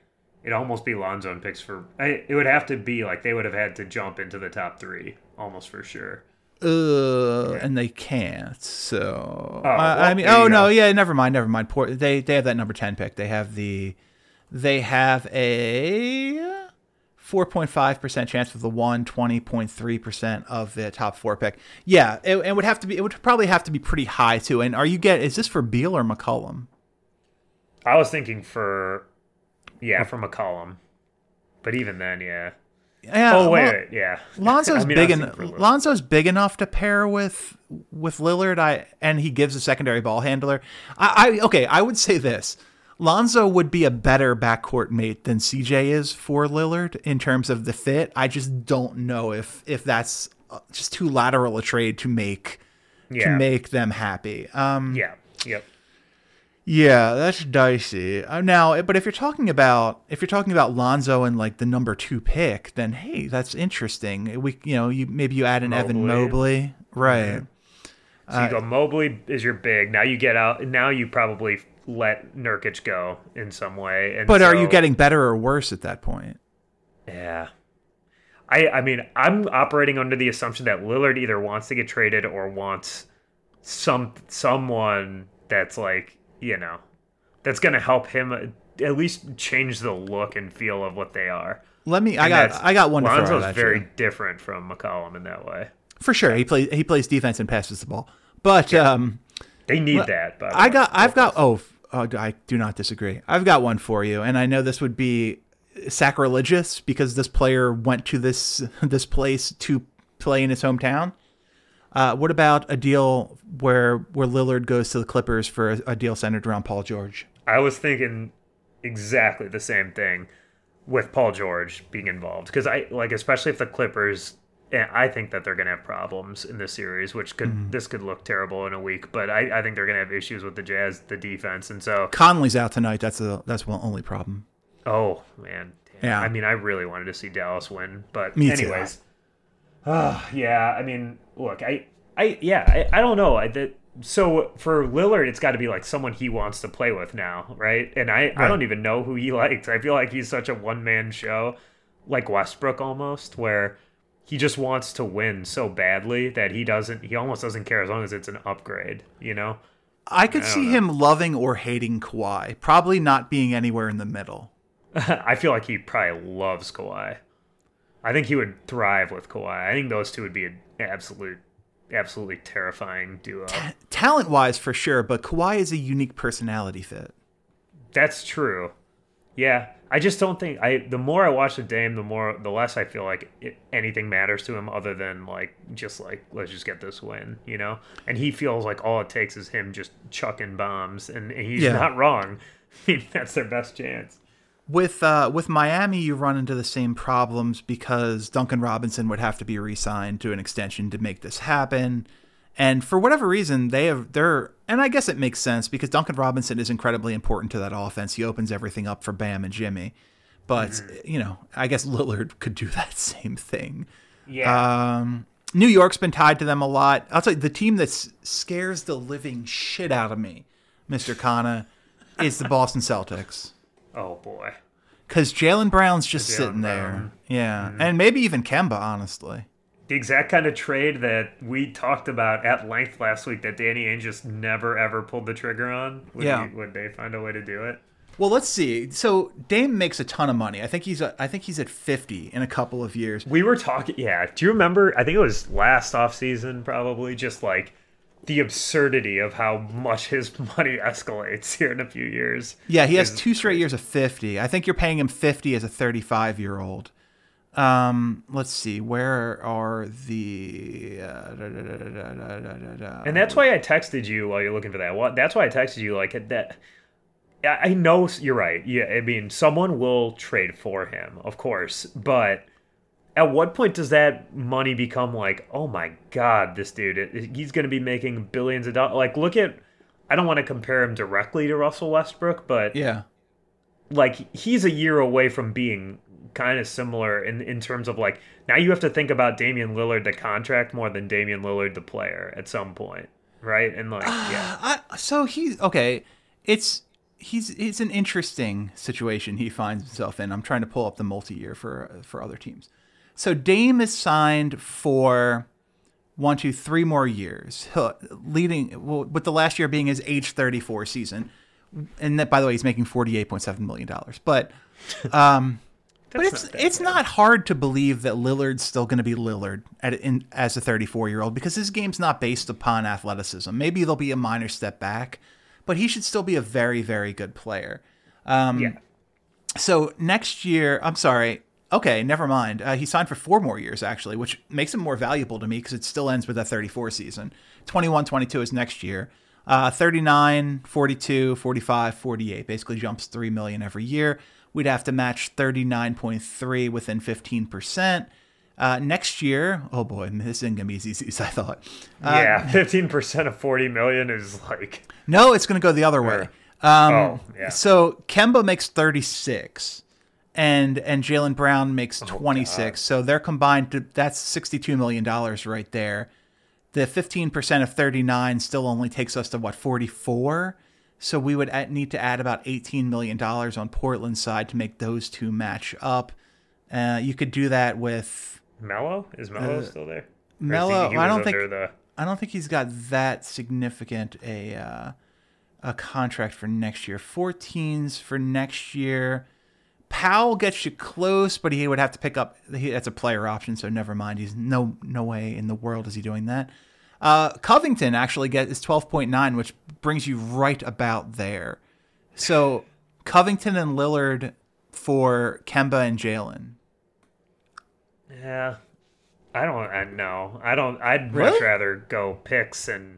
it'd almost be Lonzo picks for. I, it would have to be like they would have had to jump into the top three almost for sure. Uh, and they can't. So Oh, I, I mean, oh no, go. yeah, never mind, never mind. Poor, they they have that number ten pick. They have the, they have a 4.5% chance of the one, 20.3% of the top four pick. Yeah, it, it would have to be, it would probably have to be pretty high too. And are you get, is this for Beal or McCollum? I was thinking for, yeah, for McCollum. But even then, yeah. Yeah. Oh wait, Lon- wait yeah. Lonzo's I mean, big I was en- thinking for Lillard. Lonzo's big enough to pair with with Lillard. I and he gives a secondary ball handler. I, I okay. I would say this: Lonzo would be a better backcourt mate than CJ is for Lillard in terms of the fit. I just don't know if if that's uh, just too lateral a trade to make to make them happy. Um, Yeah. Yep. Yeah, that's dicey. Uh, now, eh, but if you're talking about if you're talking about Lonzo and like the number two pick, then hey, that's interesting. Eh, we, you know, you maybe you add an Evan Mobley. Mobley, right? So you uh, go Mobley is your big. Now you get out. Now you probably let Nurkic go in some way. And But are you getting better or worse at that point? Yeah. I I mean, I'm operating under the assumption that Lillard either wants to get traded or wants some someone that's like, you know, that's going to help him uh, at least change the look and feel of what they are. Let me. I And got. I got one. Lonzo's at very different from McCollum in that way. for sure. He plays. He plays defense and passes the ball. But um, They need that, but I got. I've got. Oh, oh, I do not disagree. I've got one for you, and I know this would be sacrilegious because this player went to this this place to play in his hometown. Uh, what about a deal where where Lillard goes to the Clippers for a, a deal centered around Paul George? I was thinking exactly the same thing with Paul George being involved because I like especially if the Clippers and I think that they're going to have problems in this series, which could Mm-hmm. this could look terrible in a week. But I, I think they're going to have issues with the Jazz, the defense, and so Conley's out tonight. That's the that's the only problem. oh man, damn. Yeah. I mean, I really wanted to see Dallas win, but Me anyways, Ah, yeah. I mean, look, I, I, yeah, I, I don't know. I that so for Lillard, it's got to be like someone he wants to play with now, right? And I, I don't even know who he likes. I feel like he's such a one man show, like Westbrook almost, where he just wants to win so badly that he doesn't. He almost doesn't care as long as it's an upgrade, you know. I could see him loving or hating Kawhi, probably not being anywhere in the middle. I feel like he probably loves Kawhi. I think he would thrive with Kawhi. I think those two would be an absolute, absolutely terrifying duo. Talent wise, for sure, but Kawhi is a unique personality fit. That's true. Yeah, I just don't think I. The more I watch the Dame, the more the less I feel like it, anything matters to him other than like just like let's just get this win, you know. And he feels like all it takes is him just chucking bombs, and, and he's Yeah. not wrong. I mean, that's their best chance. With uh, with Miami, you run into the same problems because Duncan Robinson would have to be re-signed to an extension to make this happen, and for whatever reason, they have they're and I guess it makes sense because Duncan Robinson is incredibly important to that offense. He opens everything up for Bam and Jimmy, but you know, I guess Lillard could do that same thing. Yeah, Um, New York's been tied to them a lot. I'll tell you, the team that scares the living shit out of me, Mister Khanna, is the Boston Celtics. Oh boy. Because Jaylen Brown's just Jaylen sitting there. Brown. Yeah. Mm-hmm. And maybe even Kemba, honestly. The exact kind of trade that we talked about at length last week that Danny Ainge just never ever pulled the trigger on. Would Yeah. he- would they find a way to do it? Well, let's see. So Dame makes a ton of money. I think he's I think he's at 50 in a couple of years. We were talking, yeah. Do you remember? I think it was last off season, probably. Just like the absurdity of how much his money escalates here in a few years. Yeah, he has two straight years of 50. I think you're paying him 50 as a 35 year old. Um, let's see, where are the. And that's why I texted you while you're looking for that. Well, that's why I texted you, like, that. I know you're right. Yeah, I mean, someone will trade for him, of course, but at what point does that money become like, oh my god, this dude, it- he's going to be making billions of dollars? Like, look at. I don't want to compare him directly to Russell Westbrook, but Yeah. like he's a year away from being kind of similar in in terms of like now you have to think about Damian Lillard the contract more than Damian Lillard the player at some point, right? And like ah, yeah, I, so he's okay. It's he's it's an interesting situation he finds himself in. I'm trying to pull up the multi-year for for other teams. So Dame is signed for one, two, three more years, He'll- leading well, with the last year being his age 34 season. And that, by the way, he's making 48.7 million dollars. But But it's not it's bad. not hard to believe that Lillard's still going to be Lillard at, in, as a 34 year old because his game's not based upon athleticism. Maybe there'll be a minor step back, but he should still be a very very good player. Um, yeah. So next year, I'm sorry. Okay, never mind. Uh, he signed for four more years actually, which makes him more valuable to me because it still ends with that 34 season. 21, 22 is next year. Uh, 39, 42, 45, 48 basically jumps 3 million every year. We'd have to match 39.3 within 15%. Uh, next year, oh boy, this isn't gonna be as easy as I thought. Uh, yeah, fifteen percent of forty million is like No, it's gonna go the other way. Um, Oh, yeah. So Kemba makes 36, and and Jaylen Brown Oh, makes 26. so they're combined. To, that's 62 million dollars right there. The 15% of 39 still only takes us to what 44. So we would add, need to add about 18 million dollars on Portland's side to make those two match up. Uh, you could do that with Melo. Is Melo still there? Or is he- Melo, he Uh, I don't think- the I don't think he's got that significant a uh, a contract for next year. 14s for next year. Powell gets you close, but he would have to pick up. He, that's a player option, so never mind. He's no no way in the world is he doing that. Uh, Covington actually get is 12.9, which brings you right about there. So Covington and Lillard for Kemba and Jaylen. Yeah, I don't. I no, I don't. I'd much rather go picks and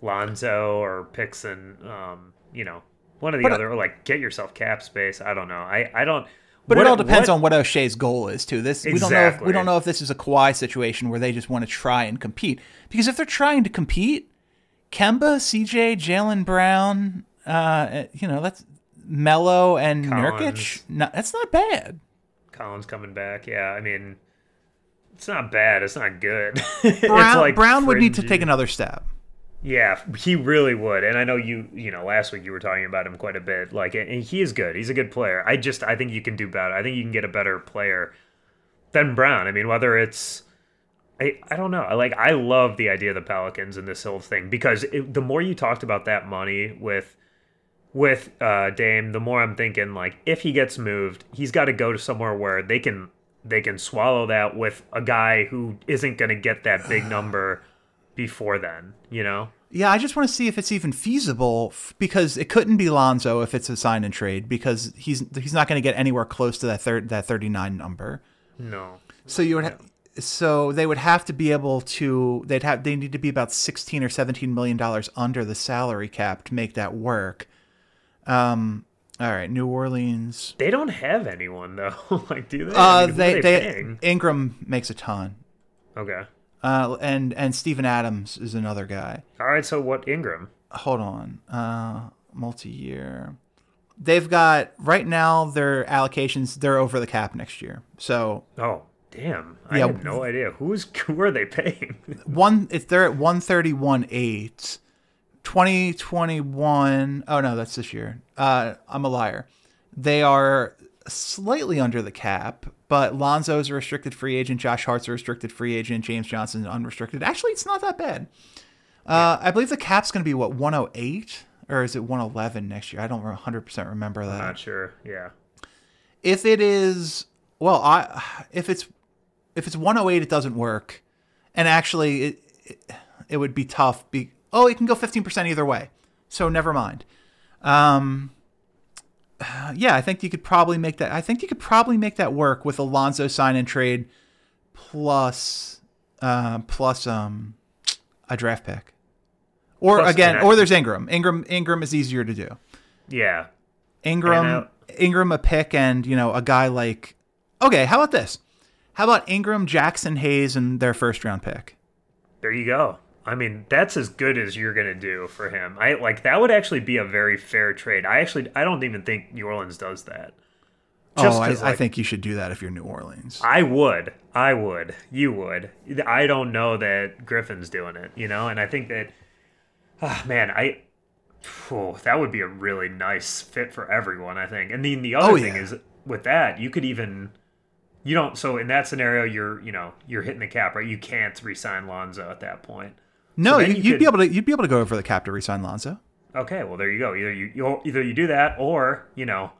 Lonzo or picks and um, you know, one of the But, uh, other. Or like, get yourself cap space. I don't know. I I don't. But what- it all depends what- on what Olshey's goal is too. This we don't know. If, we don't know if this is a Kawhi situation where they just want to try and compete. Because if they're trying to compete, Kemba, CJ, Jaylen Brown, uh, you know that's Melo and Nurkic. No, that's not bad. Collins coming back. Yeah, I mean, it's not bad. It's not good. it's Brown, like Brown would need to take another step. Yeah, he really would. And I know you, you know, last week you were talking about him quite a bit. Like, and he is good. He's a good player. I just, I think you can do better. I think you can get a better player than Brown. I mean, whether it's, I, I don't know. I Like, I love the idea of the Pelicans and this whole thing because it, the more you talked about that money with, with uh, Dame, the more I'm thinking like, if he gets moved, he's got to go to somewhere where they can, they can swallow that with a guy who isn't going to get that big number before then. You know. Yeah, I just want to see if it's even feasible f- because it couldn't be Lonzo if it's a sign and trade because he's he's not going to get anywhere close to that third that 39 number. No. So you would ha- so they would have to be able to they'd have they need to be about 16 or 17 million dollars under the salary cap to make that work. Um all right, New Orleans. They don't have anyone though. like, do they? Uh I mean, who they they? Ingram makes a ton. Okay. Uh and and Steven Adams is another guy. All right. So what Ingram? hold on uh multi-year they've got right now their allocations they're over the cap next year so Oh, damn! I Yeah. have no idea who's who are they paying. one if they're at 131 8 2021 oh no that's this year uh i'm a liar they are slightly under the cap but lonzo's a restricted free agent josh hart's a restricted free agent james johnson's unrestricted. Actually it's not that bad. Uh i believe the cap's going to be what 108 or is it 111 next year? I don't 100% remember that. Not sure. Yeah. if it is well i if it's if it's 108 it doesn't work. And actually it it, it would be tough be oh it can go 15% either way. So never mind. Um yeah i think you could probably make that i think you could probably make that work with alonzo sign and trade plus uh plus um a draft pick or Plus again or there's ingram ingram ingram is easier to do Yeah. Ingram, Ingram a pick, and you know a guy like. Okay, how about this? How about Ingram, Jaxson, Hayes, and their first round pick? There you go. I mean, that's as good as you're gonna do for him. I like that would actually be a very fair trade. I actually I don't even think New Orleans does that. Just oh, I like, think you should do that if you're New Orleans. I would. I would. You would. I don't know that Griffin's doing it, you know? And I think that, ah, man, I, oh, that would be a really nice fit for everyone, I think. And then the other Oh, thing yeah. is with that, you could even, you don't, so in that scenario, you're, you know, you're hitting the cap, right? You can't re-sign Lonzo at that point. No, then you, you'd be able to. You'd be able to go over the cap to resign Lonzo. Okay, well there you go. Either you, either you do that, or you know,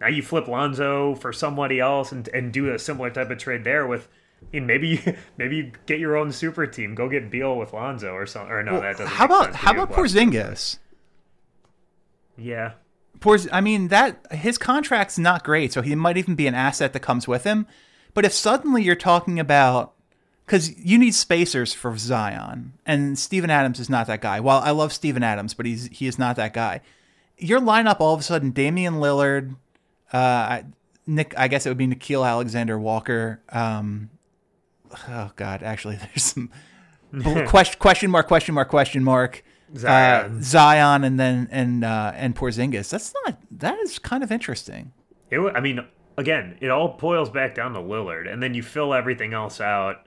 now you flip Lonzo for somebody else and, and do a similar type of trade there with. I mean, maybe maybe you get your own super team. Go get Beal with Lonzo or something. Or no, Well, that doesn't. how about how about. Porzingis? Yeah, Porz, I mean that his contract's not great, so he might even be an asset that comes with him. But if suddenly you're talking about because you need spacers for Zion, and Steven Adams is not that guy. Well, I love Steven Adams, but he's he is not that guy. Your lineup all of a sudden, Damian Lillard, uh, Nick. I guess it would be Nickeil Alexander Walker. Um, oh God, actually, there's some question question mark question mark question mark. Zion. Uh, Zion, and then and uh, and Porzingis. That's not that is kind of interesting. It, I mean, again, it all boils back down to Lillard, and then you fill everything else out.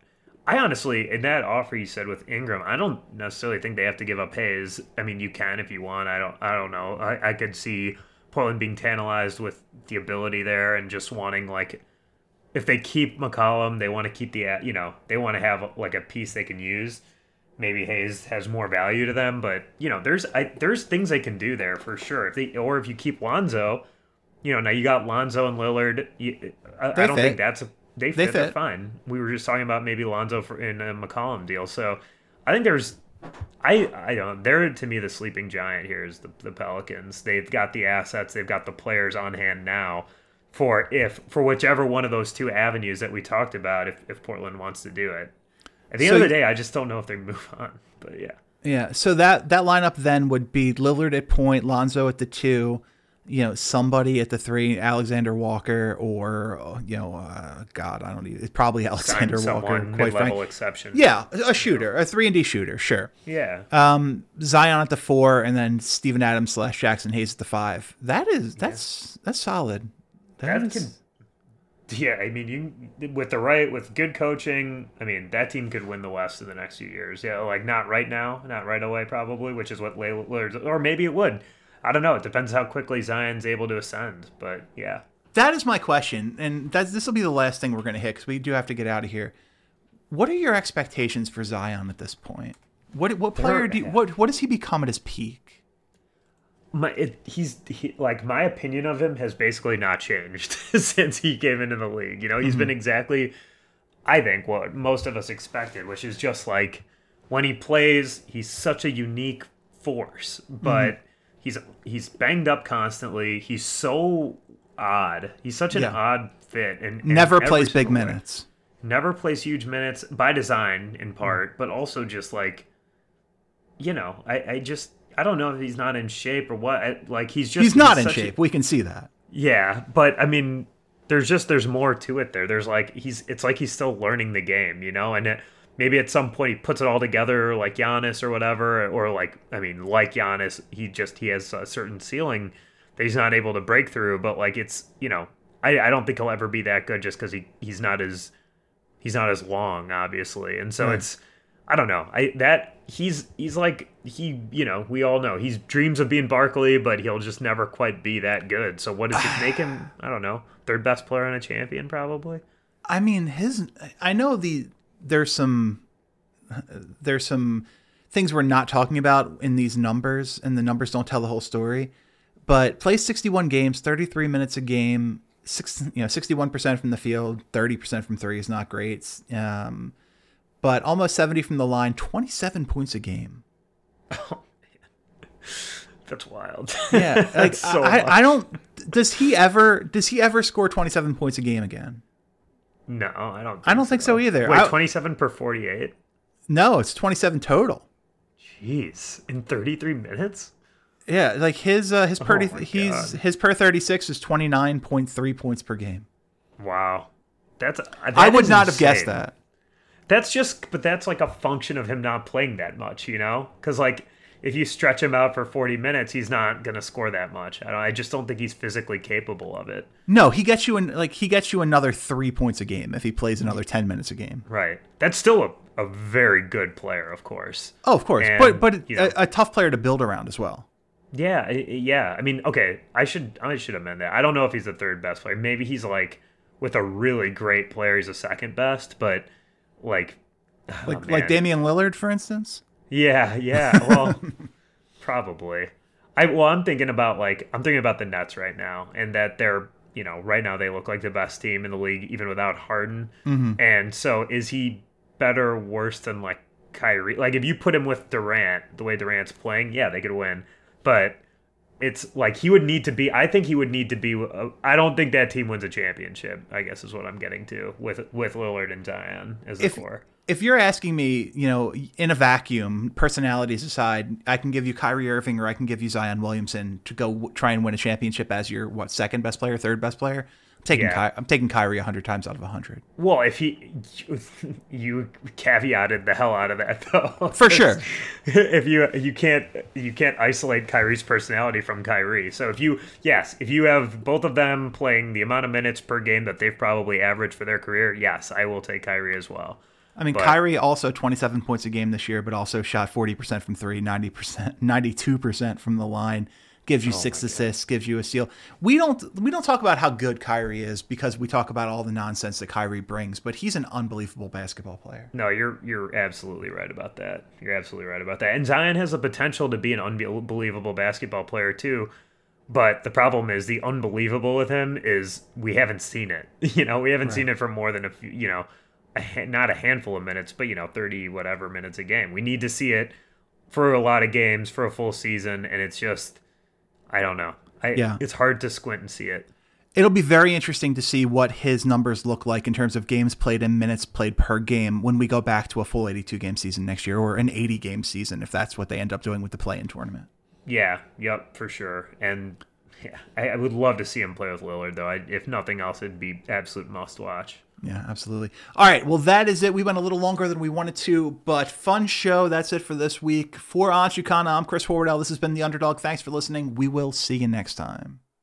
I honestly, in that offer you said with Ingram, I don't necessarily think they have to give up Hayes. I mean, you can if you want. I don't. I don't know. I, I could see Portland being tantalized with the ability there and just wanting like, if they keep McCollum, they want to keep the you know they want to have like a piece they can use. Maybe Hayes has more value to them, but you know, there's I, there's things they can do there for sure. If they or if you keep Lonzo, you know, now you got Lonzo and Lillard. You, I, I don't fit. think that's a they They fit. They're fit. fine. We were just talking about maybe Lonzo for in a McCollum deal. So I think there's, I I don't. They're to me the sleeping giant here is the the Pelicans. They've got the assets. They've got the players on hand now. For if for whichever one of those two avenues that we talked about, if, if Portland wants to do it, at the So end of the day, I just don't know if they move on. But yeah, Yeah. So that that lineup then would be Lillard at point, Lonzo at the two, you know, somebody at the three, Alexander Walker, or you know, uh, God, I don't even. It's probably Alexander Walker. Quite frank. exception. Yeah, a shooter, a three and D shooter, sure. yeah. Um, Zion at the four, and then Steven Adams slash Jaxson Hayes at the five. That is that's that's solid. That is- could- Yeah, I mean, you with the right with good coaching, I mean that team could win the West in the next few years. Yeah, like not right now, not right away, probably, which is what Lillard's, or maybe it would. I don't know. It depends how quickly Zion's able to ascend. But yeah, That is my question, and this will be the last thing we're going to hit because we do have to get out of here. What are your expectations for Zion at this point? What what player do you, what what does he become at his peak? my it, he's he, like my opinion of him has basically not changed since he came into the league. You know, he's been mm-hmm. exactly, I think, what most of us expected, which is just like when he plays, he's such a unique force, but mm-hmm. He's he's banged up constantly. He's so odd. He's such an Yeah. odd fit, and, Never plays big minutes. never plays huge minutes by design in part, but also just like, you know, I, I just I don't know if he's not in shape or what. I, like he's just He's not in such a- shape. we can see that. yeah, but I mean, there's just there's more to it there. There's like he's it's like he's still learning the game, you know, and it, maybe at some point he puts it all together like Giannis or whatever, or like I mean, like Giannis, he just he has a certain ceiling that he's not able to break through. But like it's you know, I I don't think he'll ever be that good just because he he's not as he's not as long, obviously, and so Right. it's I don't know. I that he's he's like he you know we all know he's dreams of being Barkley, but he'll just never quite be that good. So what does it make him? I don't know. Third best player and a champion, probably. I mean, his. I know the there's some there's some things we're not talking about in these numbers, and the numbers don't tell the whole story. But plays 61 games, 33 minutes a game, six, you know, 61 percent from the field, 30 percent from three is not great. Um, but almost 70 from the line, 27 points a game. That's wild. Yeah, like That's so I, much. I don't. Does he ever? Does he ever score 27 points a game again? No, I don't. I don't think so either. Wait, I- twenty-seven per forty-eight. No, it's 27 total. Jeez, in thirty-three minutes. Yeah, like his uh, his per Oh he's his per thirty six is twenty nine point three points per game. Wow, that's. I would not have guessed that. That's just, but that's like a function of him not playing that much, you know? Because like, if you stretch him out for forty minutes, he's not gonna score that much. I, don't, I just don't think he's physically capable of it. No, he gets you in like he gets you another three points a game if he plays another ten minutes a game. Right. That's still a, a very good player, of course. Oh, of course, And, but but you know- a, a tough player to build around as well. Yeah, yeah. I mean, okay, I should I should amend that. I don't know if he's the third best player. Maybe he's like with a really great player, he's the second best. But like, oh, Like man. like Damian Lillard, for instance. Yeah, yeah. Well, probably. I well, I'm thinking about like I'm thinking about the Nets right now, and that they're you know, right now they look like the best team in the league, even without Harden. Mm-hmm. And so, is he better worse than like Kyrie? Like, if you put him with Durant, the way Durant's playing, yeah, they could win. But it's like he would need to be. I think he would need to be. uh, I don't think that team wins a championship. I guess is what I'm getting to with with Lillard and Zion as the If core. If you're asking me, you know, in a vacuum, personalities aside, I can give you Kyrie Irving or I can give you Zion Williamson to go w- try and win a championship as your what second best player, third best player. I'm taking Yeah. Ky- I'm taking Kyrie hundred times out of hundred. Well, if he, you, you caveated the hell out of that though. For sure. if you you can't you can't isolate Kyrie's personality from Kyrie. So if you yes, if you have both of them playing the amount of minutes per game that they've probably averaged for their career, yes, I will take Kyrie as well. I mean, But- Kyrie also 27 points a game this year, but also shot 40% from three, 90%, 92% from the line. Gives Oh you six assists, gives you a steal. We don't we don't talk about how good Kyrie is because we talk about all the nonsense that Kyrie brings, but he's an unbelievable basketball player. No, you're you're absolutely right about that. You're absolutely right about that. And Zion has the potential to be an unbelievable basketball player too. But the problem is the unbelievable with him is we haven't seen it. You know, we haven't seen it for more than a few, you know, a, not a handful of minutes, but you know, 30 whatever minutes a game. We need to see it for a lot of games for a full season and it's just I don't know. I, Yeah. It's hard to squint and see it. It'll be very interesting to see what his numbers look like in terms of games played and minutes played per game when we go back to a full 82 game season next year or an 80 game season if that's what they end up doing with the play in tournament. Yeah, yep, for sure. And yeah, I, I would love to see him play with Lillard, though. I, if nothing else, it'd be absolute must watch. Yeah, absolutely. All right, well, that is it. We went a little longer than we wanted to, but fun show. That's it for this week. For Anshu Khanna, I'm Chris Horwedel. This has been The Underdog. Thanks for listening. We will see you next time.